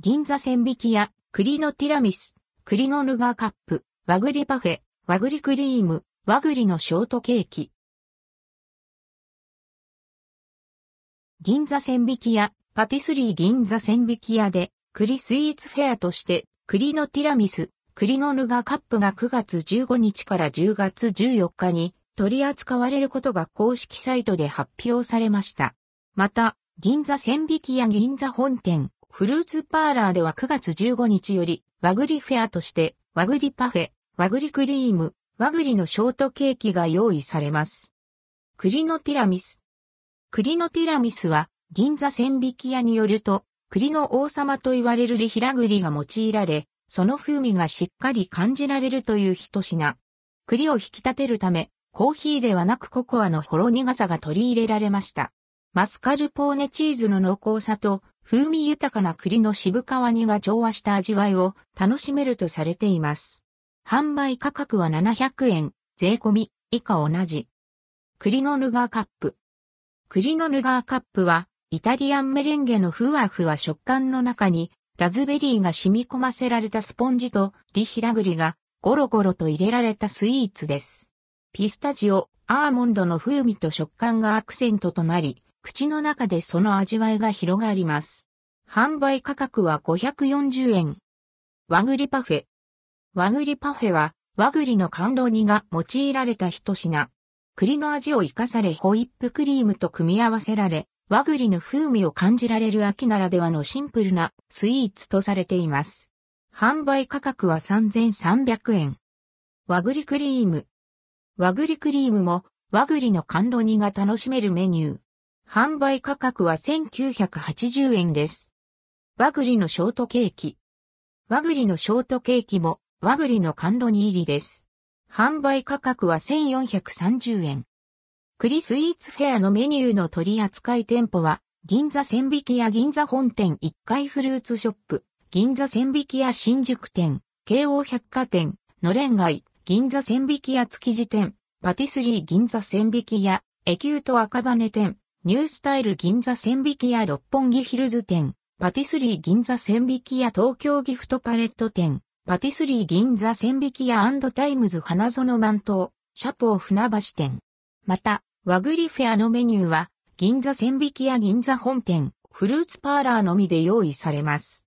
銀座千匹屋、栗のティラミス、栗のヌガーカップ、和栗パフェ、和栗クリーム、和栗のショートケーキ。銀座千匹屋、パティスリー銀座千匹屋で、栗スイーツフェアとして、栗のティラミス、栗のヌガーカップが9月15日から10月14日に取り扱われることが公式サイトで発表されました。また、銀座千匹屋銀座本店、フルーツパーラーでは9月15日より、和栗フェアとして、和栗パフェ、和栗クリーム、和栗のショートケーキが用意されます。栗のティラミス。栗のティラミスは、銀座千匹屋によると、栗の王様と言われるリヒラ栗が用いられ、その風味がしっかり感じられるという一品。栗を引き立てるため、コーヒーではなくココアのほろ苦さが取り入れられました。マスカルポーネチーズの濃厚さと風味豊かな栗の渋皮煮が調和した味わいを楽しめるとされています。販売価格は700円、税込み、以下同じ。栗のヌガーカップ。栗のヌガーカップは、イタリアンメレンゲのふわふわ食感の中に、ラズベリーが染み込ませられたスポンジとリヒラグリがゴロゴロと入れられたスイーツです。ピスタチオ、アーモンドの風味と食感がアクセントとなり、口の中でその味わいが広がります。販売価格は540円。和栗パフェ。和栗パフェは和栗の甘露煮が用いられた一品。栗の味を活かされホイップクリームと組み合わせられ、和栗の風味を感じられる秋ならではのシンプルなスイーツとされています。販売価格は3300円。和栗クリーム。和栗クリームも和栗の甘露煮が楽しめるメニュー。販売価格は1980円です。和栗のショートケーキ。和栗のショートケーキも和栗の甘露煮入りです。販売価格は1430円。栗スイーツフェアのメニューの取り扱い店舗は、銀座千匹屋銀座本店1階フルーツショップ、銀座千疋屋新宿店、京王百貨店、のれん街、銀座千疋屋築地店、パティスリー銀座千疋屋、エキュート赤羽店、ニュースタイル銀座千疋屋六本木ヒルズ店、パティスリー銀座千疋屋東京ギフトパレット店、パティスリー銀座千疋屋タイムズ花園万島、シャポー船橋店。また、和栗フェアのメニューは、銀座千疋屋銀座本店、フルーツパーラーのみで用意されます。